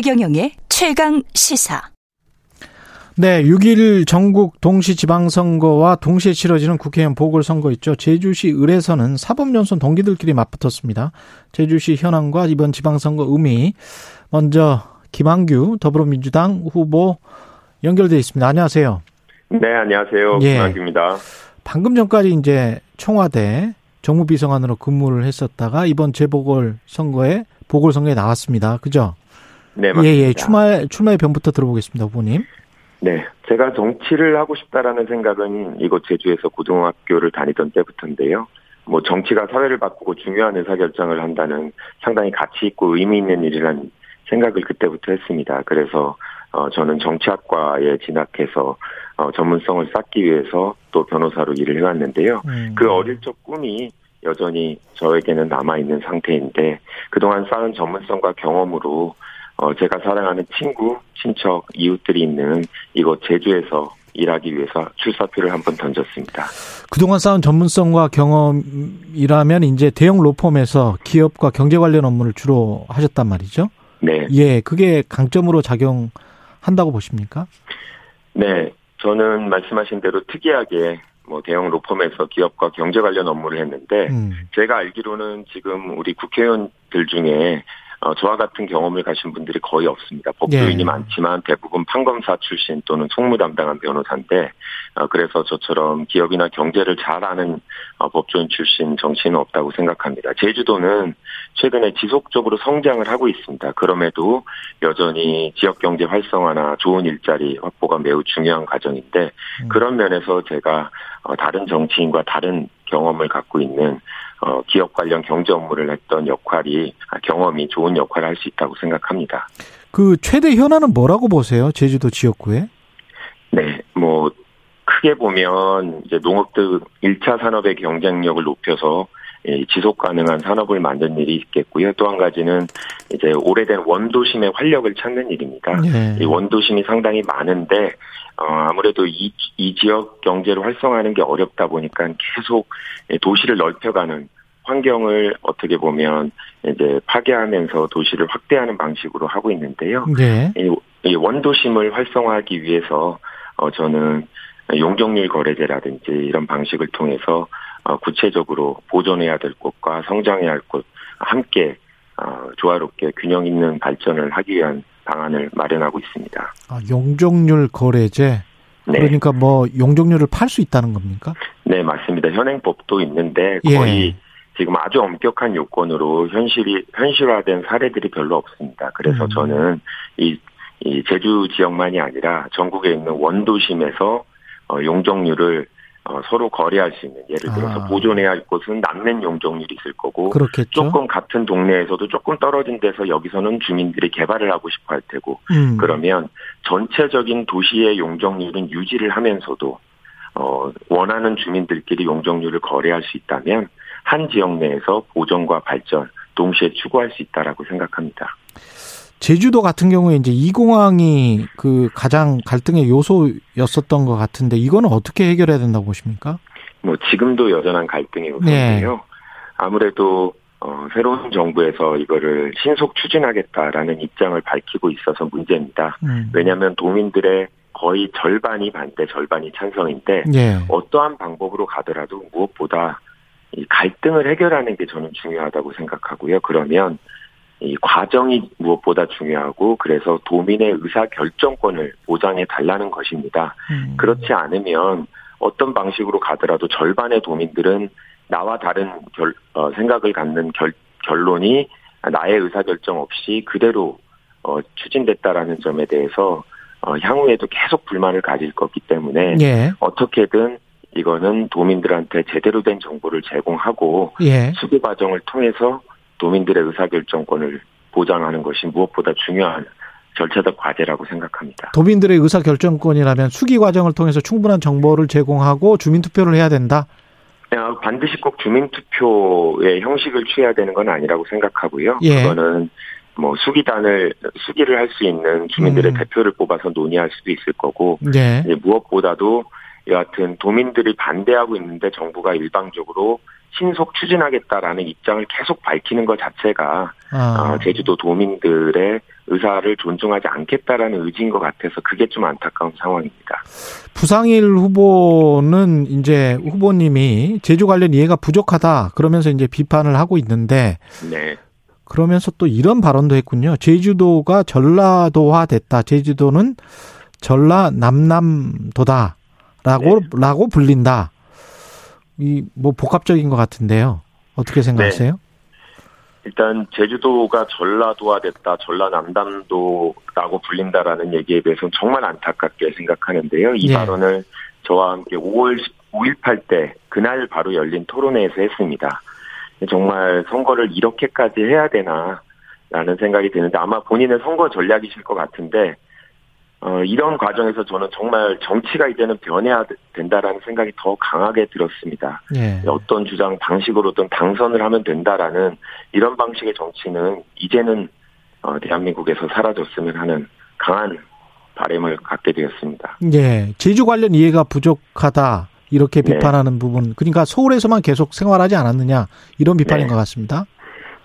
최경영의 최강 시사. 네, 6일 전국 동시 지방선거와 동시에 치러지는 국회의원 보궐선거 있죠. 제주시 을에서는 사법연수원 동기들끼리 맞붙었습니다. 제주시 현황과 이번 지방선거 의미. 먼저 김한규 더불어민주당 후보 연결돼 있습니다. 안녕하세요. 네, 안녕하세요. 예. 김한규입니다. 방금 전까지 이제 청와대 정무비서관으로 근무를 했었다가 이번 재보궐 선거에 보궐선거에 나왔습니다. 그죠? 네, 맞습니다. 예, 예. 출마, 출마의 변부터 들어보겠습니다, 후보님. 네, 제가 정치를 하고 싶다라는 생각은 이곳 제주에서 고등학교를 다니던 때부터인데요. 뭐 정치가 사회를 바꾸고 중요한 의사결정을 한다는 상당히 가치 있고 의미 있는 일이라는 생각을 그때부터 했습니다. 그래서 어, 저는 정치학과에 진학해서 어, 전문성을 쌓기 위해서 또 변호사로 일을 해왔는데요. 음. 그 어릴 적 꿈이 여전히 저에게는 남아있는 상태인데 그동안 쌓은 전문성과 경험으로 어, 제가 사랑하는 친구, 친척, 이웃들이 있는 이곳 제주에서 일하기 위해서 출사표를 한번 던졌습니다. 그동안 쌓은 전문성과 경험이라면 이제 대형 로펌에서 기업과 경제 관련 업무를 주로 하셨단 말이죠. 네. 예, 그게 강점으로 작용한다고 보십니까? 네. 저는 말씀하신 대로 특이하게 뭐 대형 로펌에서 기업과 경제 관련 업무를 했는데 음. 제가 알기로는 지금 우리 국회의원들 중에 어, 저와 같은 경험을 가신 분들이 거의 없습니다. 법조인이 예. 많지만 대부분 판검사 출신 또는 총무 담당한 변호사인데 어, 그래서 저처럼 기업이나 경제를 잘 아는 어, 법조인 출신 정치인은 없다고 생각합니다. 제주도는 최근에 지속적으로 성장을 하고 있습니다. 그럼에도 여전히 지역 경제 활성화나 좋은 일자리 확보가 매우 중요한 과정인데 음. 그런 면에서 제가 어, 다른 정치인과 다른 경험을 갖고 있는 어, 기업 관련 경제 업무를 했던 역할이 아, 경험이 좋은 역할을 할 수 있다고 생각합니다. 그 최대 현안은 뭐라고 보세요? 제주도 지역구에? 네, 뭐 크게 보면 이제 농업 등 1차 산업의 경쟁력을 높여서 이 지속 가능한 산업을 만드는 일이 있겠고요. 또 한 가지는 이제 오래된 원도심의 활력을 찾는 일입니다. 예. 이 원도심이 상당히 많은데 어, 아무래도 이, 이 지역 경제를 활성화하는 게 어렵다 보니까 계속 도시를 넓혀가는 환경을 어떻게 보면 이제 파괴하면서 도시를 확대하는 방식으로 하고 있는데요. 예. 이, 이 원도심을 활성화하기 위해서 어, 저는 용적률 거래제라든지 이런 방식을 통해서 어, 구체적으로 보존해야 될 곳과 성장해야 할곳 함께 어, 조화롭게 균형 있는 발전을 하기 위한 방안을 마련하고 있습니다. 아, 용적률 거래제. 네, 그러니까 뭐 용적률을 팔 수 있다는 겁니까? 네 맞습니다. 현행법도 있는데 예. 거의 지금 아주 엄격한 요건으로 현실이 현실화된 사례들이 별로 없습니다. 그래서 음. 저는 이, 이 제주 지역만이 아니라 전국에 있는 원도심에서 어, 용적률을 어, 서로 거래할 수 있는 예를 들어서 아. 보존해야 할 곳은 남는 용적률이 있을 거고 그렇겠죠. 조금 같은 동네에서도 조금 떨어진 데서 여기서는 주민들이 개발을 하고 싶어 할 테고 음. 그러면 전체적인 도시의 용적률은 유지를 하면서도 어, 원하는 주민들끼리 용적률을 거래할 수 있다면 한 지역 내에서 보존과 발전 동시에 추구할 수 있다라고 생각합니다. 제주도 같은 경우에 이제 이 공항이 그 가장 갈등의 요소였었던 것 같은데 이거는 어떻게 해결해야 된다고 보십니까? 뭐 지금도 여전한 갈등의 요소인데요. 아무래도 어, 새로운 정부에서 이거를 신속 추진하겠다라는 입장을 밝히고 있어서 문제입니다. 음. 왜냐하면 도민들의 거의 절반이 반대, 절반이 찬성인데 예. 어떠한 방법으로 가더라도 무엇보다 이 갈등을 해결하는 게 저는 중요하다고 생각하고요. 그러면 이 과정이 무엇보다 중요하고 그래서 도민의 의사 결정권을 보장해 달라는 것입니다. 음. 그렇지 않으면 어떤 방식으로 가더라도 절반의 도민들은 나와 다른 결, 어, 생각을 갖는 결, 결론이 나의 의사 결정 없이 그대로 어, 추진됐다라는 점에 대해서 어, 향후에도 계속 불만을 가질 거기 때문에 예. 어떻게든 이거는 도민들한테 제대로 된 정보를 제공하고 예. 수기 과정을 통해서 도민들의 의사결정권을 보장하는 것이 무엇보다 중요한 절차적 과제라고 생각합니다. 도민들의 의사 결정권이라면 수기 과정을 통해서 충분한 정보를 제공하고 주민 투표를 해야 된다. 어, 반드시 꼭 주민투표의 형식을 취해야 되는 건 아니라고 생각하고요. 예. 그거는 뭐 수기단을 수기를 할 수 있는 주민들의 음. 대표를 뽑아서 논의할 수도 있을 거고 예. 무엇보다도 여하튼 도민들이 반대하고 있는데 정부가 일방적으로 신속 추진하겠다라는 입장을 계속 밝히는 것 자체가 아. 어, 제주도 도민들의 의사를 존중하지 않겠다라는 의지인 것 같아서 그게 좀 안타까운 상황입니다. 부상일 후보는 이제 후보님이 제주 관련 이해가 부족하다 그러면서 이제 비판을 하고 있는데 네. 그러면서 또 이런 발언도 했군요. 제주도가 전라도화 됐다. 제주도는 전라 남남도다 라고 네. 라고 불린다. 이 뭐 복합적인 것 같은데요. 어떻게 생각하세요? 네. 일단 제주도가 전라도화됐다, 전라남담도라고 불린다라는 얘기에 대해서는 정말 안타깝게 생각하는데요. 이 예. 발언을 저와 함께 5월 5.18 때 그날 바로 열린 토론회에서 했습니다. 정말 선거를 이렇게까지 해야 되나 라는 생각이 드는데 아마 본인은 선거 전략이실 것 같은데 어, 이런 과정에서 저는 정말 정치가 이제는 변해야 된다라는 생각이 더 강하게 들었습니다. 예. 어떤 주장 방식으로든 당선을 하면 된다라는 이런 방식의 정치는 이제는 어, 대한민국에서 사라졌으면 하는 강한 바램을 갖게 되었습니다. 예. 제주 관련 이해가 부족하다. 이렇게 네. 비판하는 네. 부분. 그러니까 서울에서만 계속 생활하지 않았느냐. 이런 비판인 네. 것 같습니다.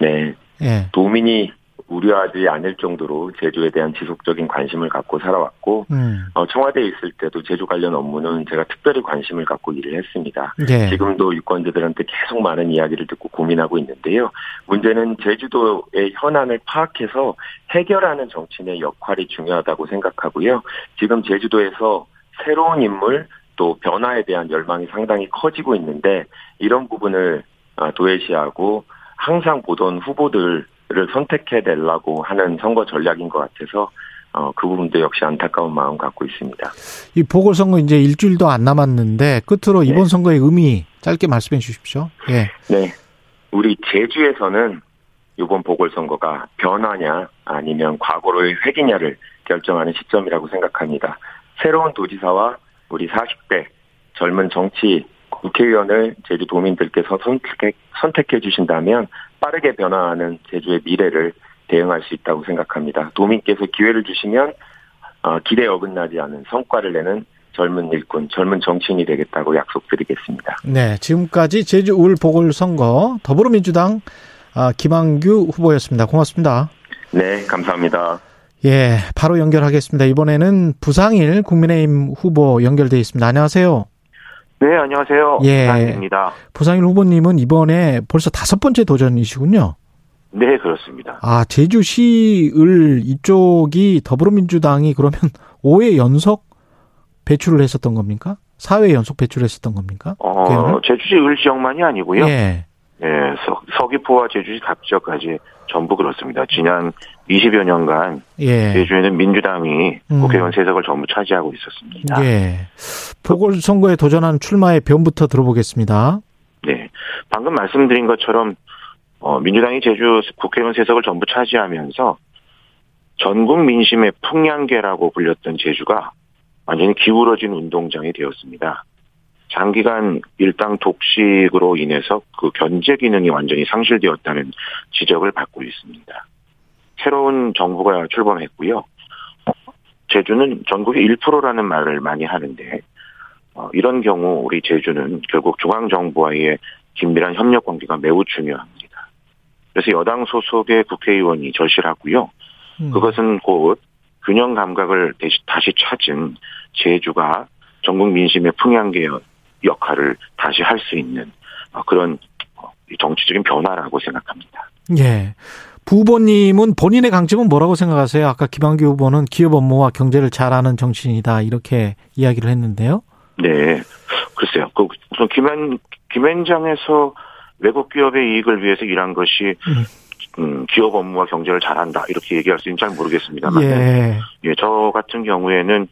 네. 예. 도민이 우려하지 않을 정도로 제주에 대한 지속적인 관심을 갖고 살아왔고 음. 어, 청와대에 있을 때도 제주 관련 업무는 제가 특별히 관심을 갖고 일을 했습니다. 네. 지금도 유권자들한테 계속 많은 이야기를 듣고 고민하고 있는데요. 문제는 제주도의 현안을 파악해서 해결하는 정치인의 역할이 중요하다고 생각하고요. 지금 제주도에서 새로운 인물 또 변화에 대한 열망이 상당히 커지고 있는데 이런 부분을 아, 도외시하고 항상 보던 후보들 를 선택해 내려고 하는 선거 전략인 것 같아서 어, 그 부분도 역시 안타까운 마음 갖고 있습니다. 이 보궐선거 이제 일주일도 안 남았는데 끝으로 네. 이번 선거의 의미 짧게 말씀해 주십시오. 예. 네. 우리 제주에서는 이번 보궐선거가 변화냐 아니면 과거로의 회기냐를 결정하는 시점이라고 생각합니다. 새로운 도지사와 우리 40대 젊은 정치 국회의원을 제주 도민들께서 선택해, 선택해 주신다면 빠르게 변화하는 제주의 미래를 대응할 수 있다고 생각합니다. 도민께서 기회를 주시면 어, 기대에 어긋나지 않은 성과를 내는 젊은 일꾼, 젊은 정치인이 되겠다고 약속드리겠습니다. 네, 지금까지 제주 울 보궐선거 더불어민주당 아, 김한규 후보였습니다. 고맙습니다. 네, 감사합니다. 예, 바로 연결하겠습니다. 이번에는 부상일 국민의힘 후보 연결돼 있습니다. 안녕하세요. 네, 안녕하세요. 예. 부상일입니다. 부상일 후보님은 이번에 벌써 다섯 번째 도전이시군요. 네, 그렇습니다. 아, 제주시을 이쪽이 더불어민주당이 그러면 5회 연속 배출을 했었던 겁니까? 4회 연속 배출했었던 겁니까? 어, 제주시 을 지역만이 아니고요. 예. 네, 서, 서귀포와 제주시 각 지역까지 전부 그렇습니다. 지난 20여 년간 예. 제주에는 민주당이 음. 국회의원 세석을 전부 차지하고 있었습니다. 예. 보궐선거에 도전한 출마의 변부터 들어보겠습니다. 네. 방금 말씀드린 것처럼 어, 민주당이 제주 국회의원 세석을 전부 차지하면서 전국 민심의 풍량계라고 불렸던 제주가 완전히 기울어진 운동장이 되었습니다. 장기간 일당 독식으로 인해서 그 견제 기능이 완전히 상실되었다는 지적을 받고 있습니다. 새로운 정부가 출범했고요. 제주는 전국의 1%라는 말을 많이 하는데 어, 이런 경우 우리 제주는 결국 중앙 정부와의 긴밀한 협력 관계가 매우 중요합니다. 그래서 여당 소속의 국회의원이 절실하고요. 음. 그것은 곧 균형 감각을 다시 찾은 제주가 전국 민심의 풍향계 역할을 다시 할 수 있는 어, 그런 어, 정치적인 변화라고 생각합니다. 예. 부보님은 본인의 강점은 뭐라고 생각하세요? 아까 김한규 후보는 기업 업무와 경제를 잘하는 정치인이다 이렇게 이야기를 했는데요. 네, 글쎄요. 그 우선 김한 김현장에서 외국 기업의 이익을 위해서 일한 것이 음. 음, 기업 업무와 경제를 잘한다 이렇게 얘기할 수 있는지 잘 모르겠습니다만, 예. 예, 저 같은 경우에는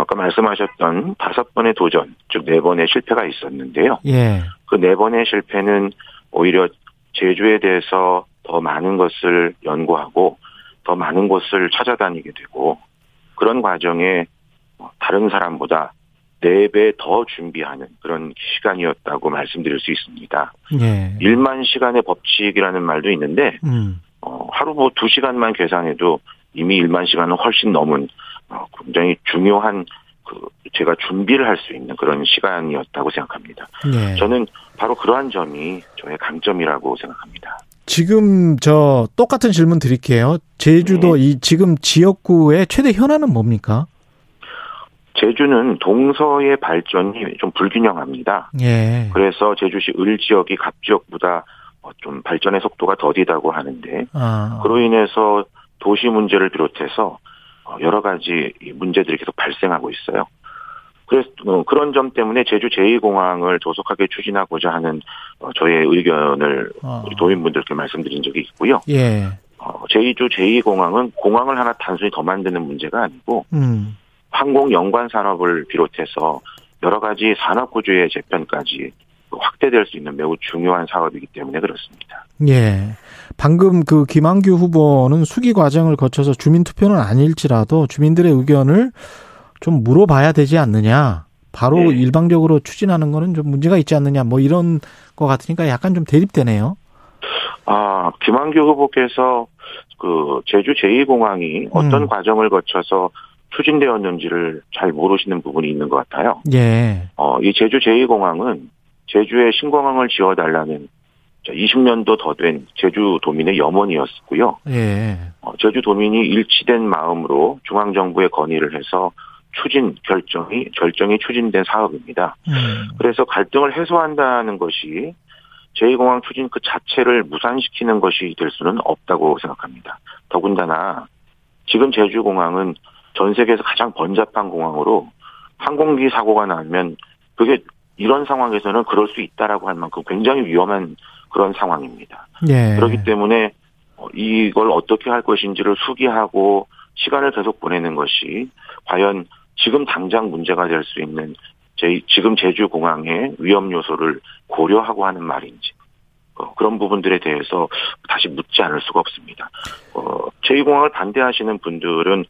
아까 말씀하셨던 다섯 번의 도전, 즉 네 번의 실패가 있었는데요. 예. 그 네 번의 실패는 오히려 제주에 대해서 더 많은 것을 연구하고 더 많은 곳을 찾아다니게 되고 그런 과정에 다른 사람보다 네 배 더 준비하는 그런 시간이었다고 말씀드릴 수 있습니다. 예. 1만 시간의 법칙이라는 말도 있는데 음. 어, 하루 뭐 2시간만 계산해도 이미 1만 시간은 훨씬 넘은 어, 굉장히 중요한 그 제가 준비를 할 수 있는 그런 시간이었다고 생각합니다. 네. 저는 바로 그러한 점이 저의 강점이라고 생각합니다. 지금 저 똑같은 질문 드릴게요. 제주도 네. 이 지금 지역구의 최대 현안은 뭡니까? 제주는 동서의 발전이 좀 불균형합니다. 예. 그래서 제주시 을 지역이 갑 지역보다 어, 좀 발전의 속도가 더디다고 하는데 아. 그로 인해서 도시 문제를 비롯해서 어, 여러 가지 이 문제들이 계속 발생하고 있어요. 그래서 어, 그런 점 때문에 제주 제2공항을 조속하게 추진하고자 하는 어, 저의 의견을 어. 우리 도민분들께 말씀드린 적이 있고요. 예. 어, 제주 제2공항은 공항을 하나 단순히 더 만드는 문제가 아니고 음. 항공 연관 산업을 비롯해서 여러 가지 산업 구조의 재편까지 확대될 수 있는 매우 중요한 사업이기 때문에 그렇습니다. 예. 방금 그 김한규 후보는 수기 과정을 거쳐서 주민 투표는 아닐지라도 주민들의 의견을 좀 물어봐야 되지 않느냐. 바로 네. 일방적으로 추진하는 거는 좀 문제가 있지 않느냐. 뭐 이런 거 같으니까 약간 좀 대립되네요. 아, 김한규 후보께서 그 제주 제2공항이 어떤 음. 과정을 거쳐서 추진되었는지를 잘 모르시는 부분이 있는 것 같아요. 예. 어, 이 제주 제2공항은 제주에 신공항을 지어달라는 20년도 더 된 제주 도민의 염원이었고요. 예. 어, 제주 도민이 일치된 마음으로 중앙정부에 건의를 해서 추진 결정이 결정이 추진된 사업입니다. 음. 그래서 갈등을 해소한다는 것이 제2공항 추진 그 자체를 무산시키는 것이 될 수는 없다고 생각합니다. 더군다나 지금 제주공항은 전 세계에서 가장 번잡한 공항으로 항공기 사고가 나면 그게 이런 상황에서는 그럴 수 있다라고 할 만큼 굉장히 위험한 그런 상황입니다. 예. 그렇기 때문에 어, 이걸 어떻게 할 것인지를 수기하고 시간을 계속 보내는 것이 과연 지금 당장 문제가 될 수 있는 제, 지금 제주 공항의 위험 요소를 고려하고 하는 말인지 어, 그런 부분들에 대해서 다시 묻지 않을 수가 없습니다. 어, 제2공항을 반대하시는 분들은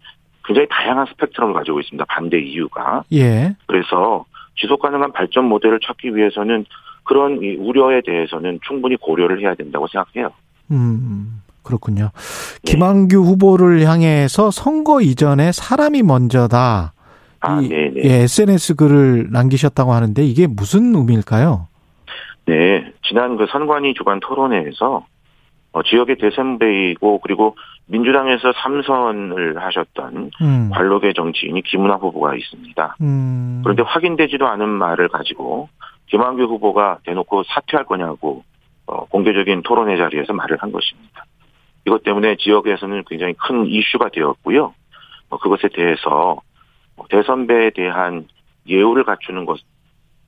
굉장히 다양한 스펙트럼을 가지고 있습니다. 반대 이유가. 예. 그래서 지속 가능한 발전 모델을 찾기 위해서는 그런 이 우려에 대해서는 충분히 고려를 해야 된다고 생각해요. 음. 그렇군요. 네. 김한규 후보를 향해서 선거 이전에 사람이 먼저다. 아, 이, 네네. 예, SNS 글을 남기셨다고 하는데 이게 무슨 의미일까요? 네, 지난 그 선관위 주간 토론회에서 어, 지역의 대선배이고 그리고 민주당에서 삼선을 하셨던 음. 관록의 정치인이 김은하 후보가 있습니다. 음. 그런데 확인되지도 않은 말을 가지고 김한규 후보가 대놓고 사퇴할 거냐고 어, 공개적인 토론회 자리에서 말을 한 것입니다. 이것 때문에 지역에서는 굉장히 큰 이슈가 되었고요. 어, 그것에 대해서 어, 대선배에 대한 예우를 갖추는 것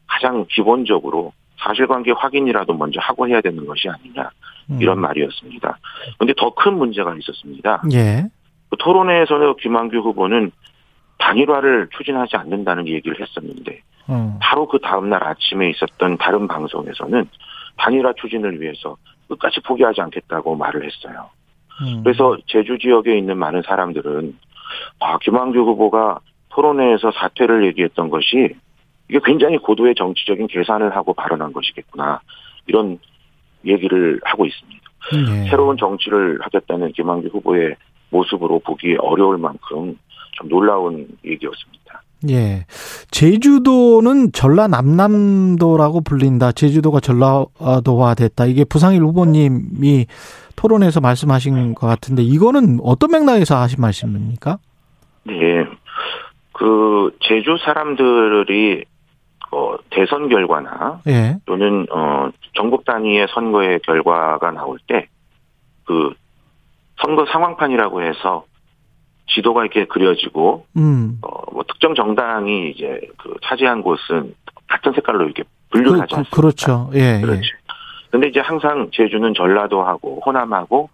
가장 기본적으로 사실관계 확인이라도 먼저 하고 해야 되는 것이 아니냐 음. 이런 말이었습니다. 그런데 더 큰 문제가 있었습니다. 예. 그 토론회에서는 김한규 후보는 단일화를 추진하지 않는다는 얘기를 했었는데 어. 바로 그 다음날 아침에 있었던 다른 방송에서는 단일화 추진을 위해서 끝까지 포기하지 않겠다고 말을 했어요. 음. 그래서 제주 지역에 있는 많은 사람들은 아, 김한규 후보가 토론회에서 사퇴를 얘기했던 것이 이게 굉장히 고도의 정치적인 계산을 하고 발언한 것이겠구나 이런 얘기를 하고 있습니다. 예. 새로운 정치를 하겠다는 김한규 후보의 모습으로 보기 어려울 만큼 좀 놀라운 얘기였습니다. 예. 제주도는 전라남남도라고 불린다. 제주도가 전라도화 됐다. 이게 부상일 후보님이 토론에서 말씀하신 것 같은데 이거는 어떤 맥락에서 하신 말씀입니까? 네. 그 제주 사람들이 어 대선 결과나 예. 또는 어 전국 단위의 선거의 결과가 나올 때 그 선거 상황판이라고 해서 지도가 이렇게 그려지고 음. 어뭐 특정 정당이 이제 그 차지한 곳은 같은 색깔로 이렇게 분류를 그, 하지 그, 않습니까? 그렇죠. 예, 예. 그렇죠. 근데 이제 항상 제주는 전라도하고 호남하고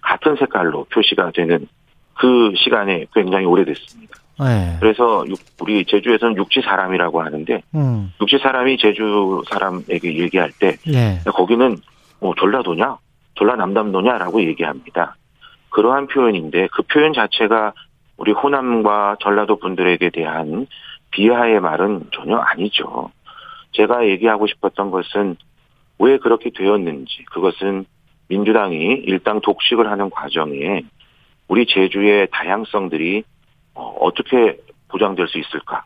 같은 색깔로 표시가 되는 그 시간이 굉장히 오래됐습니다. 예. 그래서 육- 우리 제주에서는 육지 사람이라고 하는데 음. 육지 사람이 제주 사람에게 얘기할 때 예. 야, 거기는 뭐 전라도냐, 전라남담도냐라고 얘기합니다. 그러한 표현인데 그 표현 자체가 우리 호남과 전라도 분들에게 대한 비하의 말은 전혀 아니죠. 제가 얘기하고 싶었던 것은 왜 그렇게 되었는지 그것은 민주당이 일당 독식을 하는 과정에 우리 제주의 다양성들이 어, 어떻게 보장될 수 있을까?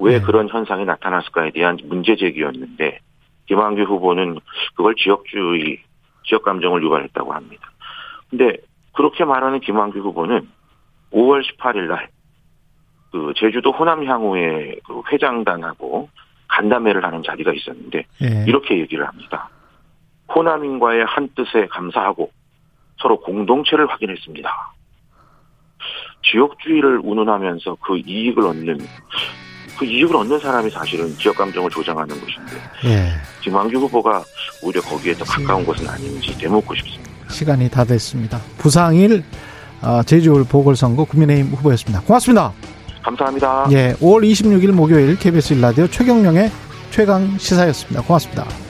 왜 네. 그런 현상이 나타났을까에 대한 문제 제기였는데 김한규 후보는 그걸 지역주의, 지역 감정을 유발했다고 합니다. 근데 그렇게 말하는 김한규 후보는 5월 18일 날, 그, 제주도 호남향후의 그 회장단하고 간담회를 하는 자리가 있었는데, 예. 이렇게 얘기를 합니다. 호남인과의 한 뜻에 감사하고 서로 공동체를 확인했습니다. 지역주의를 운운하면서 그 이익을 얻는, 그 이익을 얻는 사람이 사실은 지역 감정을 조장하는 것인데, 예. 김한규 후보가 오히려 거기에 더 가까운 것은 아닌지 되묻고 싶습니다. 시간이 다 됐습니다. 부상일 아, 제주울 보궐선거 국민의힘 후보였습니다. 고맙습니다. 감사합니다. 예, 5월 26일 목요일 KBS 일라디오 최경령의 최강 시사였습니다. 고맙습니다.